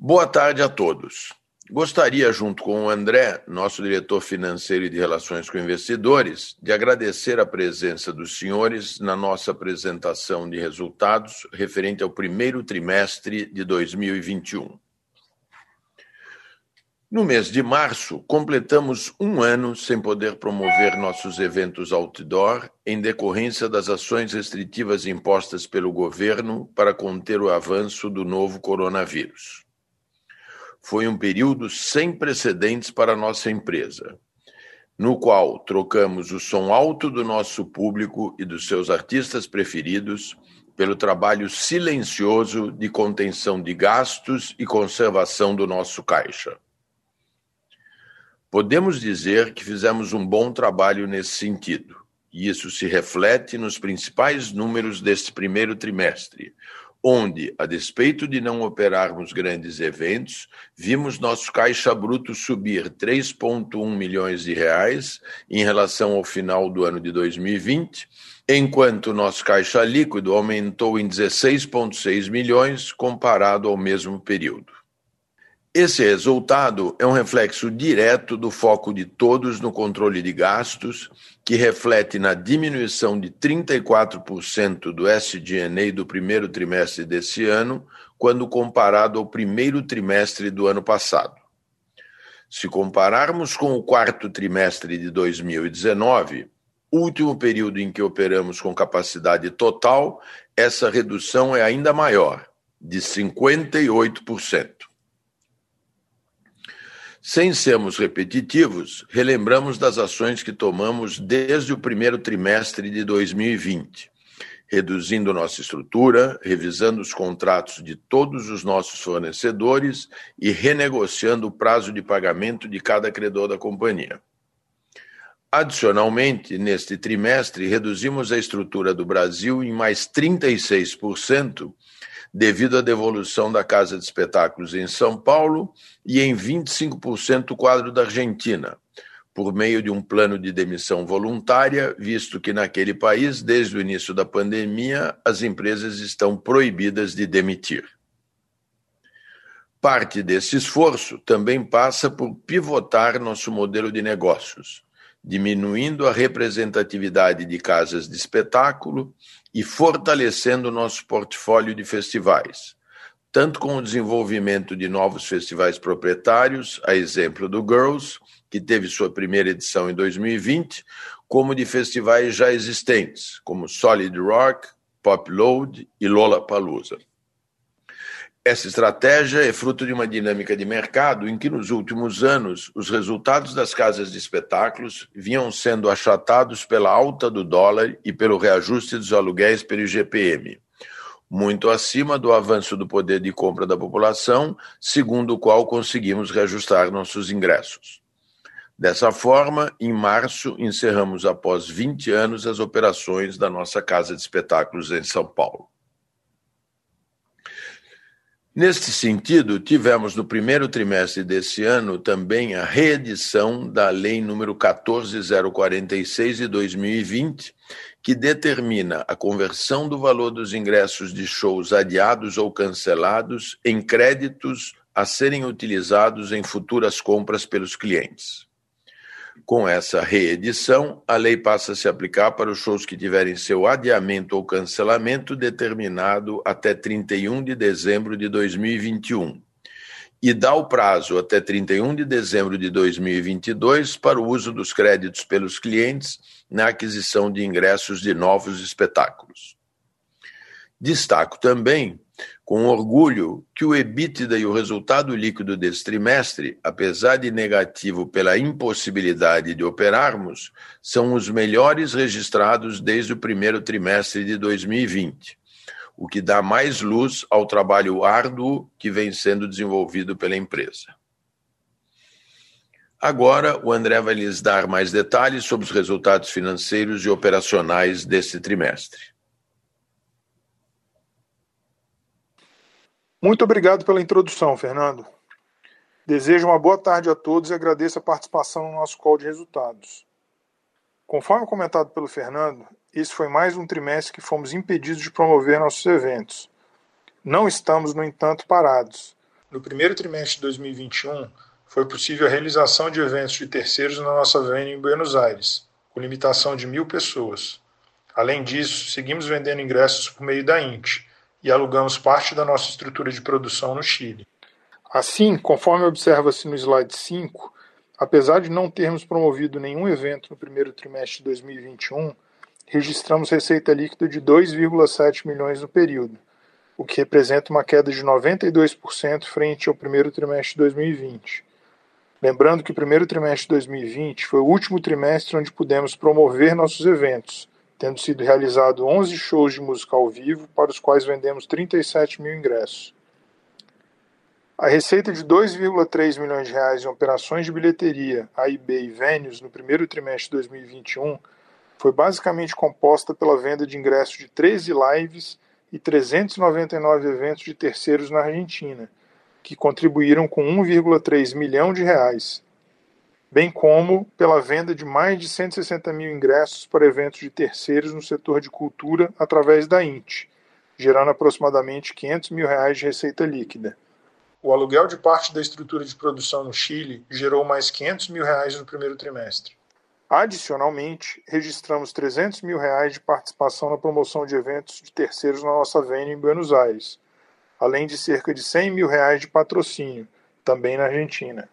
Boa tarde a todos. Gostaria, junto com o André, nosso diretor financeiro e de relações com investidores, de agradecer a presença dos senhores na nossa apresentação de resultados referente ao primeiro trimestre de 2021. No mês de março, completamos um ano sem poder promover nossos eventos outdoor em decorrência das ações restritivas impostas pelo governo para conter o avanço do novo coronavírus foi um período sem precedentes para nossa empresa, no qual trocamos o som alto do nosso público e dos seus artistas preferidos pelo trabalho silencioso de contenção de gastos e conservação do nosso caixa. Podemos dizer que fizemos um bom trabalho nesse sentido, e isso se reflete nos principais números deste primeiro trimestre, onde, a despeito de não operarmos grandes eventos, vimos nosso caixa bruto subir 3,1 milhões de reais em relação ao final do ano de 2020, enquanto nosso caixa líquido aumentou em 16,6 milhões comparado ao mesmo período. Esse resultado é um reflexo direto do foco de todos no controle de gastos, que reflete na diminuição de 34% do SG&A do primeiro trimestre desse ano, quando comparado ao primeiro trimestre do ano passado. Se compararmos com o quarto trimestre de 2019, último período em que operamos com capacidade total, essa redução é ainda maior, de 58%. Sem sermos repetitivos, relembramos das ações que tomamos desde o primeiro trimestre de 2020, reduzindo nossa estrutura, revisando os contratos de todos os nossos fornecedores e renegociando o prazo de pagamento de cada credor da companhia. Adicionalmente, neste trimestre, reduzimos a estrutura do Brasil em mais 36% devido à devolução da Casa de Espetáculos em São Paulo e em 25% o quadro da Argentina, por meio de um plano de demissão voluntária, visto que naquele país, desde o início da pandemia, as empresas estão proibidas de demitir. Parte desse esforço também passa por pivotar nosso modelo de negócios diminuindo a representatividade de casas de espetáculo e fortalecendo nosso portfólio de festivais, tanto com o desenvolvimento de novos festivais proprietários, a exemplo do Girls, que teve sua primeira edição em 2020, como de festivais já existentes, como Solid Rock, Pop Load e Lollapalooza. Essa estratégia é fruto de uma dinâmica de mercado em que, nos últimos anos, os resultados das casas de espetáculos vinham sendo achatados pela alta do dólar e pelo reajuste dos aluguéis pelo IGPM, muito acima do avanço do poder de compra da população, segundo o qual conseguimos reajustar nossos ingressos. Dessa forma, em março, encerramos após 20 anos as operações da nossa casa de espetáculos em São Paulo. Neste sentido, tivemos no primeiro trimestre desse ano também a reedição da Lei número 14046 de 2020, que determina a conversão do valor dos ingressos de shows adiados ou cancelados em créditos a serem utilizados em futuras compras pelos clientes. Com essa reedição, a lei passa a se aplicar para os shows que tiverem seu adiamento ou cancelamento determinado até 31 de dezembro de 2021 e dá o prazo até 31 de dezembro de 2022 para o uso dos créditos pelos clientes na aquisição de ingressos de novos espetáculos. Destaco também com orgulho que o EBITDA e o resultado líquido desse trimestre, apesar de negativo pela impossibilidade de operarmos, são os melhores registrados desde o primeiro trimestre de 2020, o que dá mais luz ao trabalho árduo que vem sendo desenvolvido pela empresa. Agora, o André vai lhes dar mais detalhes sobre os resultados financeiros e operacionais deste trimestre. Muito obrigado pela introdução, Fernando. Desejo uma boa tarde a todos e agradeço a participação no nosso call de resultados. Conforme comentado pelo Fernando, esse foi mais um trimestre que fomos impedidos de promover nossos eventos. Não estamos, no entanto, parados. No primeiro trimestre de 2021, foi possível a realização de eventos de terceiros na nossa venue em Buenos Aires, com limitação de mil pessoas. Além disso, seguimos vendendo ingressos por meio da INT e alugamos parte da nossa estrutura de produção no Chile. Assim, conforme observa-se no slide 5, apesar de não termos promovido nenhum evento no primeiro trimestre de 2021, registramos receita líquida de 2,7 milhões no período, o que representa uma queda de 92% frente ao primeiro trimestre de 2020. Lembrando que o primeiro trimestre de 2020 foi o último trimestre onde pudemos promover nossos eventos, tendo sido realizado 11 shows de música ao vivo, para os quais vendemos 37 mil ingressos. A receita de 2,3 milhões de reais em operações de bilheteria, AIB e venues no primeiro trimestre de 2021 foi basicamente composta pela venda de ingressos de 13 lives e 399 eventos de terceiros na Argentina, que contribuíram com 1,3 milhão de reais, bem como pela venda de mais de 160 mil ingressos para eventos de terceiros no setor de cultura através da INT, gerando aproximadamente 500 mil reais de receita líquida. O aluguel de parte da estrutura de produção no Chile gerou mais 500 mil reais no primeiro trimestre. Adicionalmente, registramos 300 mil reais de participação na promoção de eventos de terceiros na nossa venue em Buenos Aires, além de cerca de 100 mil reais de patrocínio, também na Argentina.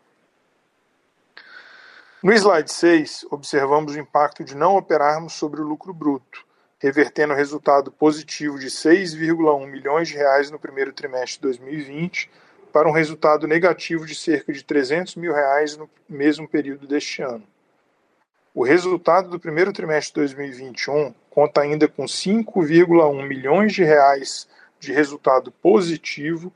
No slide 6, observamos o impacto de não operarmos sobre o lucro bruto, revertendo o resultado positivo de 6,1 milhões de reais no primeiro trimestre de 2020 para um resultado negativo de cerca de 300 mil reais no mesmo período deste ano. O resultado do primeiro trimestre de 2021 conta ainda com 5,1 milhões de reais de resultado positivo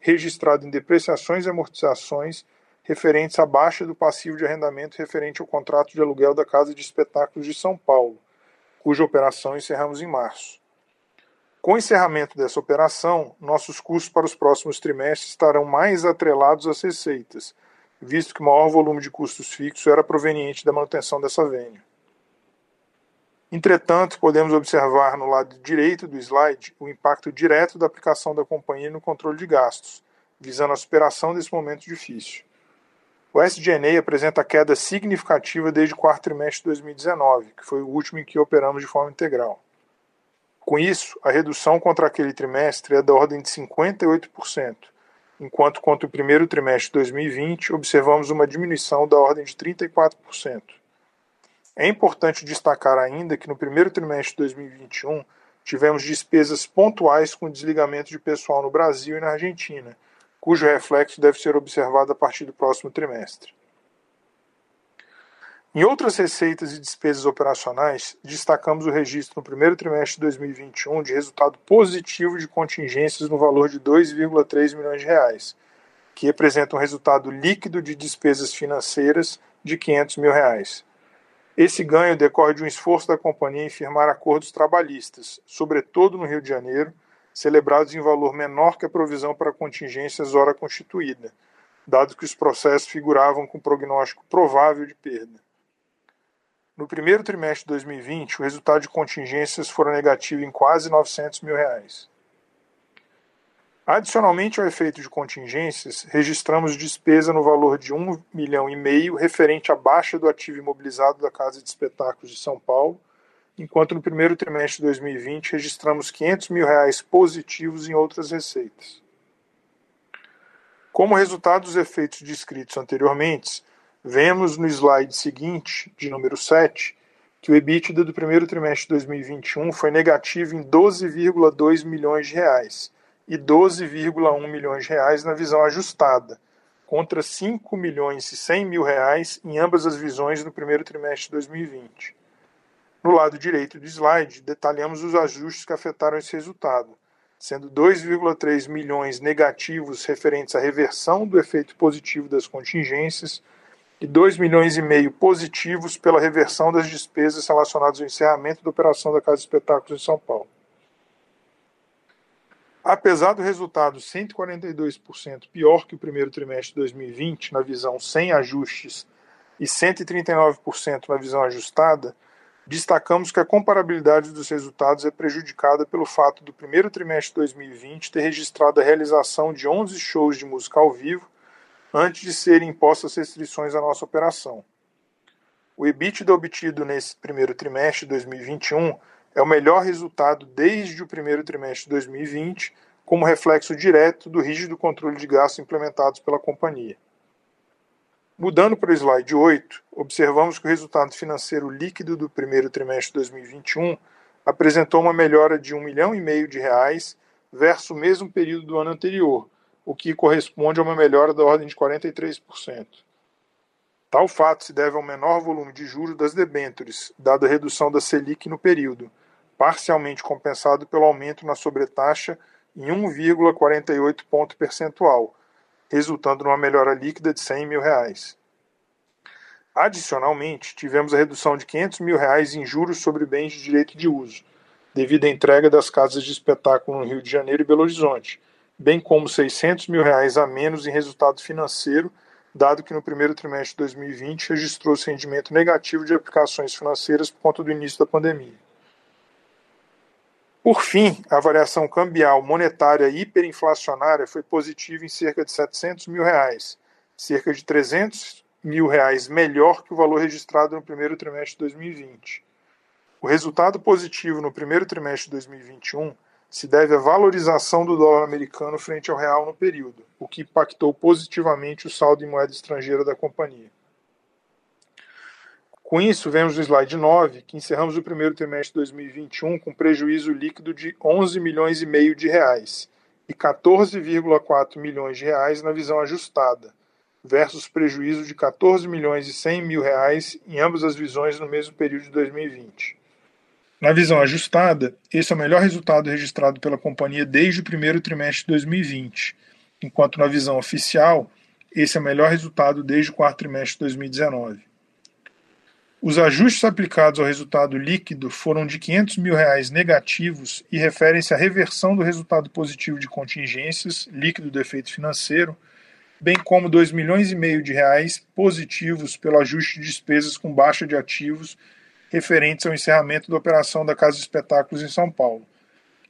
registrado em depreciações e amortizações referentes à baixa do passivo de arrendamento referente ao contrato de aluguel da Casa de Espetáculos de São Paulo, cuja operação encerramos em março. Com o encerramento dessa operação, nossos custos para os próximos trimestres estarão mais atrelados às receitas, visto que o maior volume de custos fixos era proveniente da manutenção dessa vênia. Entretanto, podemos observar no lado direito do slide o impacto direto da aplicação da companhia no controle de gastos, visando a superação desse momento difícil. O SG&A apresenta queda significativa desde o quarto trimestre de 2019, que foi o último em que operamos de forma integral. Com isso, a redução contra aquele trimestre é da ordem de 58%, enquanto contra o primeiro trimestre de 2020 observamos uma diminuição da ordem de 34%. É importante destacar ainda que no primeiro trimestre de 2021 tivemos despesas pontuais com desligamento de pessoal no Brasil e na Argentina, cujo reflexo deve ser observado a partir do próximo trimestre. Em outras receitas e despesas operacionais, destacamos o registro no primeiro trimestre de 2021 de resultado positivo de contingências no valor de 2,3 milhões de reais, que representa um resultado líquido de despesas financeiras de 500 mil reais. Esse ganho decorre de um esforço da companhia em firmar acordos trabalhistas, sobretudo no Rio de Janeiro, celebrados em valor menor que a provisão para contingências hora constituída, dado que os processos figuravam com prognóstico provável de perda. No primeiro trimestre de 2020, o resultado de contingências foi negativo em quase 900 mil reais. Adicionalmente ao efeito de contingências, registramos despesa no valor de um milhão e meio referente à baixa do ativo imobilizado da Casa de Espetáculos de São Paulo, enquanto no primeiro trimestre de 2020 registramos 500 mil reais positivos em outras receitas. Como resultado dos efeitos descritos anteriormente, Vemos no slide seguinte, de número 7, que o EBITDA do primeiro trimestre de 2021 foi negativo em 12,2 milhões de reais e 12,1 milhões de reais na visão ajustada, contra 5 milhões e 100 mil reais em ambas as visões no primeiro trimestre de 2020. No lado direito do slide, detalhamos os ajustes que afetaram esse resultado, sendo 2,3 milhões negativos referentes à reversão do efeito positivo das contingências e 2 milhões e meio positivos pela reversão das despesas relacionadas ao encerramento da operação da Casa de Espetáculos em São Paulo. Apesar do resultado 142% pior que o primeiro trimestre de 2020, na visão sem ajustes, e 139% na visão ajustada, Destacamos que a comparabilidade dos resultados é prejudicada pelo fato do primeiro trimestre de 2020 ter registrado a realização de 11 shows de música ao vivo antes de serem impostas restrições à nossa operação. O EBITDA obtido nesse primeiro trimestre de 2021 é o melhor resultado desde o primeiro trimestre de 2020, como reflexo direto do rígido controle de gastos implementados pela companhia. Mudando para o slide 8, observamos que o resultado financeiro líquido do primeiro trimestre de 2021 apresentou uma melhora de um milhão e meio de reais versus o mesmo período do ano anterior, o que corresponde a uma melhora da ordem de 43%. Tal fato se deve ao menor volume de juros das debêntures, dada a redução da Selic no período, parcialmente compensado pelo aumento na sobretaxa em 1,48 ponto percentual, resultando numa melhora líquida de 100 mil reais. Adicionalmente, tivemos a redução de 500 mil reais em juros sobre bens de direito de uso, devido à entrega das casas de espetáculo no Rio de Janeiro e Belo Horizonte, bem como 600 mil reais a menos em resultado financeiro, dado que no primeiro trimestre de 2020 registrou-se rendimento negativo de aplicações financeiras por conta do início da pandemia. Por fim, a variação cambial monetária hiperinflacionária foi positiva em cerca de 700 mil reais, cerca de 300 mil reais melhor que o valor registrado no primeiro trimestre de 2020. O resultado positivo no primeiro trimestre de 2021 se deve à valorização do dólar americano frente ao real no período, o que impactou positivamente o saldo em moeda estrangeira da companhia. Com isso, vemos no slide 9 que encerramos o primeiro trimestre de 2021 com prejuízo líquido de 11 milhões e meio de reais e 14,4 milhões de reais na visão ajustada, versus prejuízo de 14 milhões e 100 mil reais em ambas as visões no mesmo período de 2020. Na visão ajustada, esse é o melhor resultado registrado pela companhia desde o primeiro trimestre de 2020, enquanto na visão oficial, esse é o melhor resultado desde o quarto trimestre de 2019. Os ajustes aplicados ao resultado líquido foram de 500 mil reais negativos e referem-se à reversão do resultado positivo de contingências, líquido do efeito financeiro, bem como R$ 2 milhões e meio de reais positivos pelo ajuste de despesas com baixa de ativos referentes ao encerramento da operação da Casa de Espetáculos em São Paulo,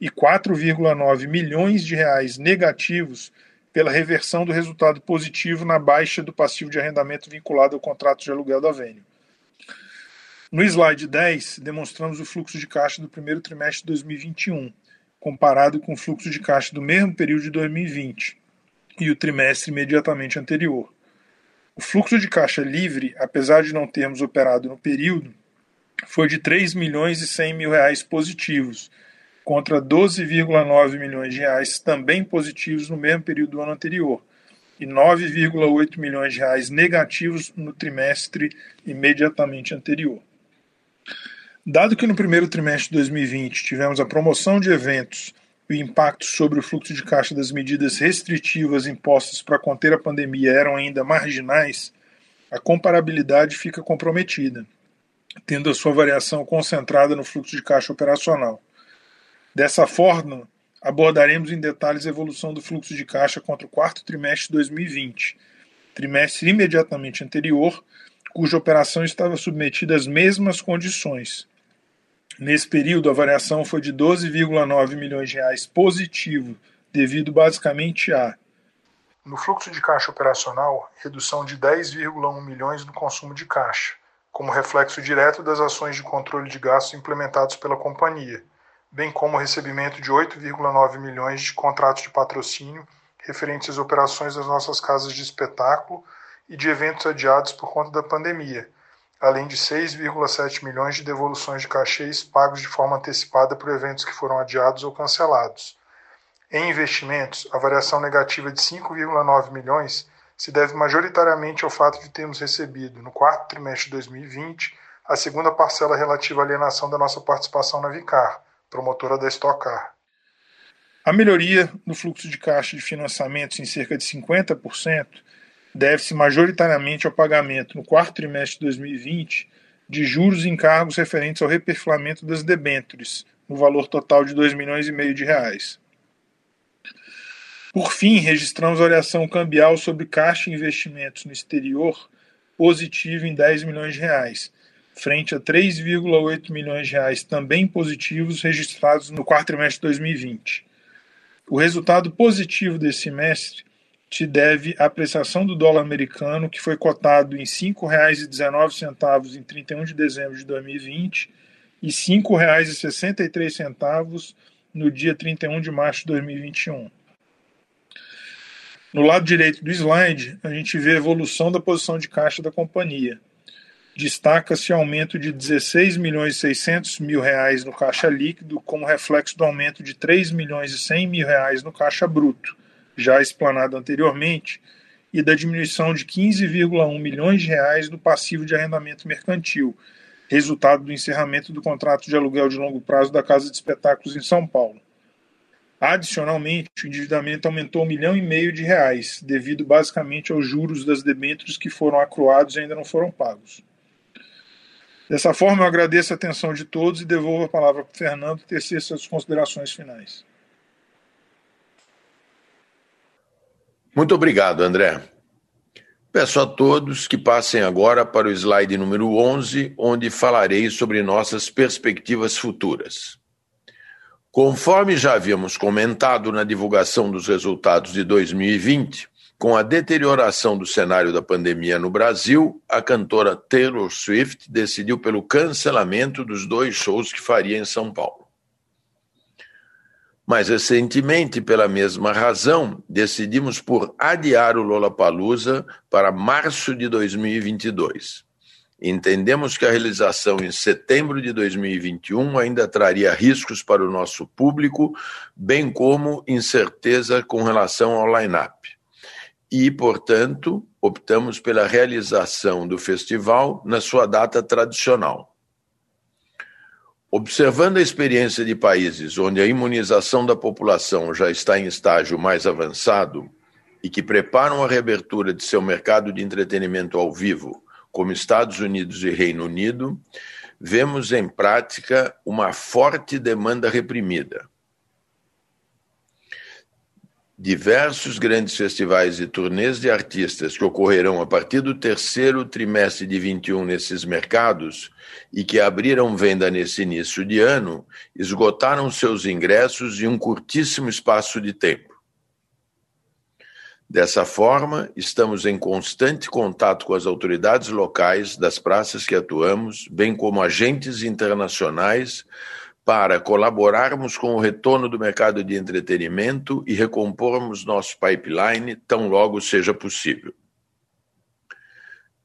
e 4,9 milhões de reais negativos pela reversão do resultado positivo na baixa do passivo de arrendamento vinculado ao contrato de aluguel da Vênio. No slide 10, demonstramos o fluxo de caixa do primeiro trimestre de 2021, comparado com o fluxo de caixa do mesmo período de 2020 e o trimestre imediatamente anterior. O fluxo de caixa livre, apesar de não termos operado no período, foi de 3 milhões e 100 mil reais positivos, contra 12,9 milhões de reais também positivos no mesmo período do ano anterior, e 9,8 milhões de reais negativos no trimestre imediatamente anterior. Dado que no primeiro trimestre de 2020 tivemos a promoção de eventos e o impacto sobre o fluxo de caixa das medidas restritivas impostas para conter a pandemia eram ainda marginais, a comparabilidade fica comprometida, tendo a sua variação concentrada no fluxo de caixa operacional. Dessa forma, abordaremos em detalhes a evolução do fluxo de caixa contra o quarto trimestre de 2020, trimestre imediatamente anterior, cuja operação estava submetida às mesmas condições, Nesse período, a variação foi de 12,9 milhões de reais positivo, devido basicamente a no fluxo de caixa operacional, redução de 10,1 milhões no consumo de caixa, como reflexo direto das ações de controle de gastos implementados pela companhia, bem como o recebimento de 8,9 milhões de contratos de patrocínio referentes às operações das nossas casas de espetáculo e de eventos adiados por conta da pandemia, além de 6,7 milhões de devoluções de cachês pagos de forma antecipada por eventos que foram adiados ou cancelados. Em investimentos, a variação negativa de 5,9 milhões se deve majoritariamente ao fato de termos recebido, no quarto trimestre de 2020, a segunda parcela relativa à alienação da nossa participação na Vicar, promotora da Stock Car. A melhoria no fluxo de caixa de financiamentos em cerca de 50% deve-se majoritariamente ao pagamento, no quarto trimestre de 2020, de juros e encargos referentes ao reperfilamento das debêntures, no valor total de 2 milhões e meio de reais. Por fim, registramos variação cambial sobre caixa e investimentos no exterior positivo em 10 milhões de reais, frente a 3,8 milhões de reais também positivos registrados no quarto trimestre de 2020. O resultado positivo desse semestre se deve à apreciação do dólar americano, que foi cotado em R$ 5,19 em 31 de dezembro de 2020 e R$ 5,63 no dia 31 de março de 2021. No lado direito do slide, a gente vê a evolução da posição de caixa da companhia. Destaca-se aumento de 16 milhões e 600 mil reais no caixa líquido, como reflexo do aumento de 3 milhões e 100 mil reais no caixa bruto, já explanado anteriormente, e da diminuição de 15,1 milhões de reais no passivo de arrendamento mercantil, resultado do encerramento do contrato de aluguel de longo prazo da Casa de Espetáculos em São Paulo. Adicionalmente, o endividamento aumentou um milhão e meio de reais, devido basicamente aos juros das debêntures que foram acruados e ainda não foram pagos. Dessa forma, eu agradeço a atenção de todos e devolvo a palavra para o Fernando tecer suas considerações finais. Muito obrigado, André. Peço a todos que passem agora para o slide número 11, onde falarei sobre nossas perspectivas futuras. Conforme já havíamos comentado na divulgação dos resultados de 2020, com a deterioração do cenário da pandemia no Brasil, a cantora Taylor Swift decidiu pelo cancelamento dos dois shows que faria em São Paulo. Mais recentemente, pela mesma razão, decidimos por adiar o Lollapalooza para março de 2022. Entendemos que a realização em setembro de 2021 ainda traria riscos para o nosso público, bem como incerteza com relação ao line-up. E, portanto, optamos pela realização do festival na sua data tradicional. Observando a experiência de países onde a imunização da população já está em estágio mais avançado e que preparam a reabertura de seu mercado de entretenimento ao vivo como Estados Unidos e Reino Unido, vemos em prática uma forte demanda reprimida. Diversos grandes festivais e turnês de artistas que ocorrerão a partir do terceiro trimestre de 21 nesses mercados e que abriram venda nesse início de ano, esgotaram seus ingressos em um curtíssimo espaço de tempo. Dessa forma, estamos em constante contato com as autoridades locais das praças que atuamos, bem como agentes internacionais, para colaborarmos com o retorno do mercado de entretenimento e recompormos nosso pipeline tão logo seja possível.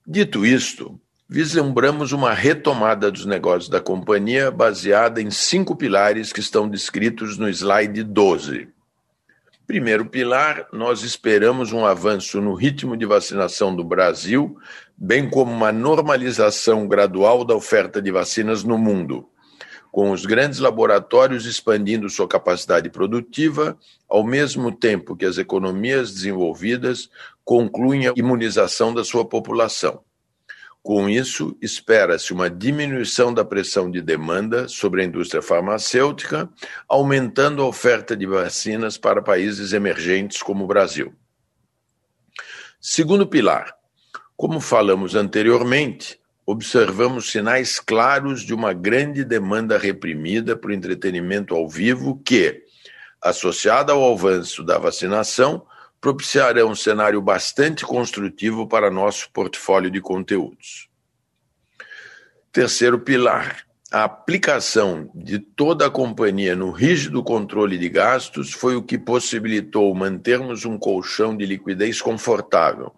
Dito isto, vislumbramos uma retomada dos negócios da companhia baseada em cinco pilares que estão descritos no slide 12. Primeiro pilar, nós esperamos um avanço no ritmo de vacinação do Brasil, bem como uma normalização gradual da oferta de vacinas no mundo, com os grandes laboratórios expandindo sua capacidade produtiva, ao mesmo tempo que as economias desenvolvidas concluem a imunização da sua população. Com isso, espera-se uma diminuição da pressão de demanda sobre a indústria farmacêutica, aumentando a oferta de vacinas para países emergentes como o Brasil. Segundo pilar, como falamos anteriormente, observamos sinais claros de uma grande demanda reprimida por entretenimento ao vivo que, associada ao avanço da vacinação, propiciará um cenário bastante construtivo para nosso portfólio de conteúdos. Terceiro pilar, a aplicação de toda a companhia no rígido controle de gastos foi o que possibilitou mantermos um colchão de liquidez confortável.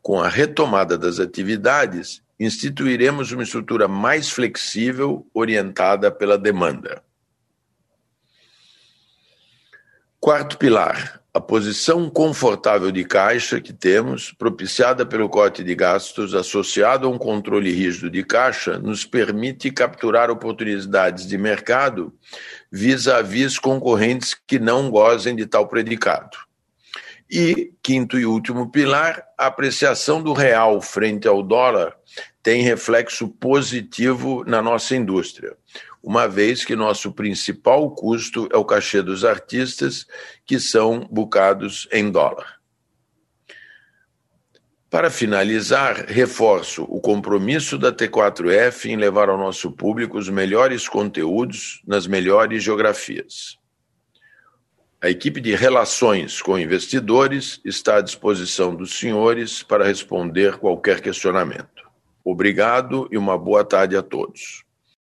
Com a retomada das atividades, instituiremos uma estrutura mais flexível, orientada pela demanda. Quarto pilar, a posição confortável de caixa que temos, propiciada pelo corte de gastos associado a um controle rígido de caixa, nos permite capturar oportunidades de mercado vis-à-vis -vis concorrentes que não gozem de tal predicado. E, quinto e último pilar, a apreciação do real frente ao dólar tem reflexo positivo na nossa indústria uma vez que nosso principal custo é o cachê dos artistas, que são bucados em dólar. Para finalizar, reforço o compromisso da T4F em levar ao nosso público os melhores conteúdos nas melhores geografias. A equipe de relações com investidores está à disposição dos senhores para responder qualquer questionamento. Obrigado e uma boa tarde a todos.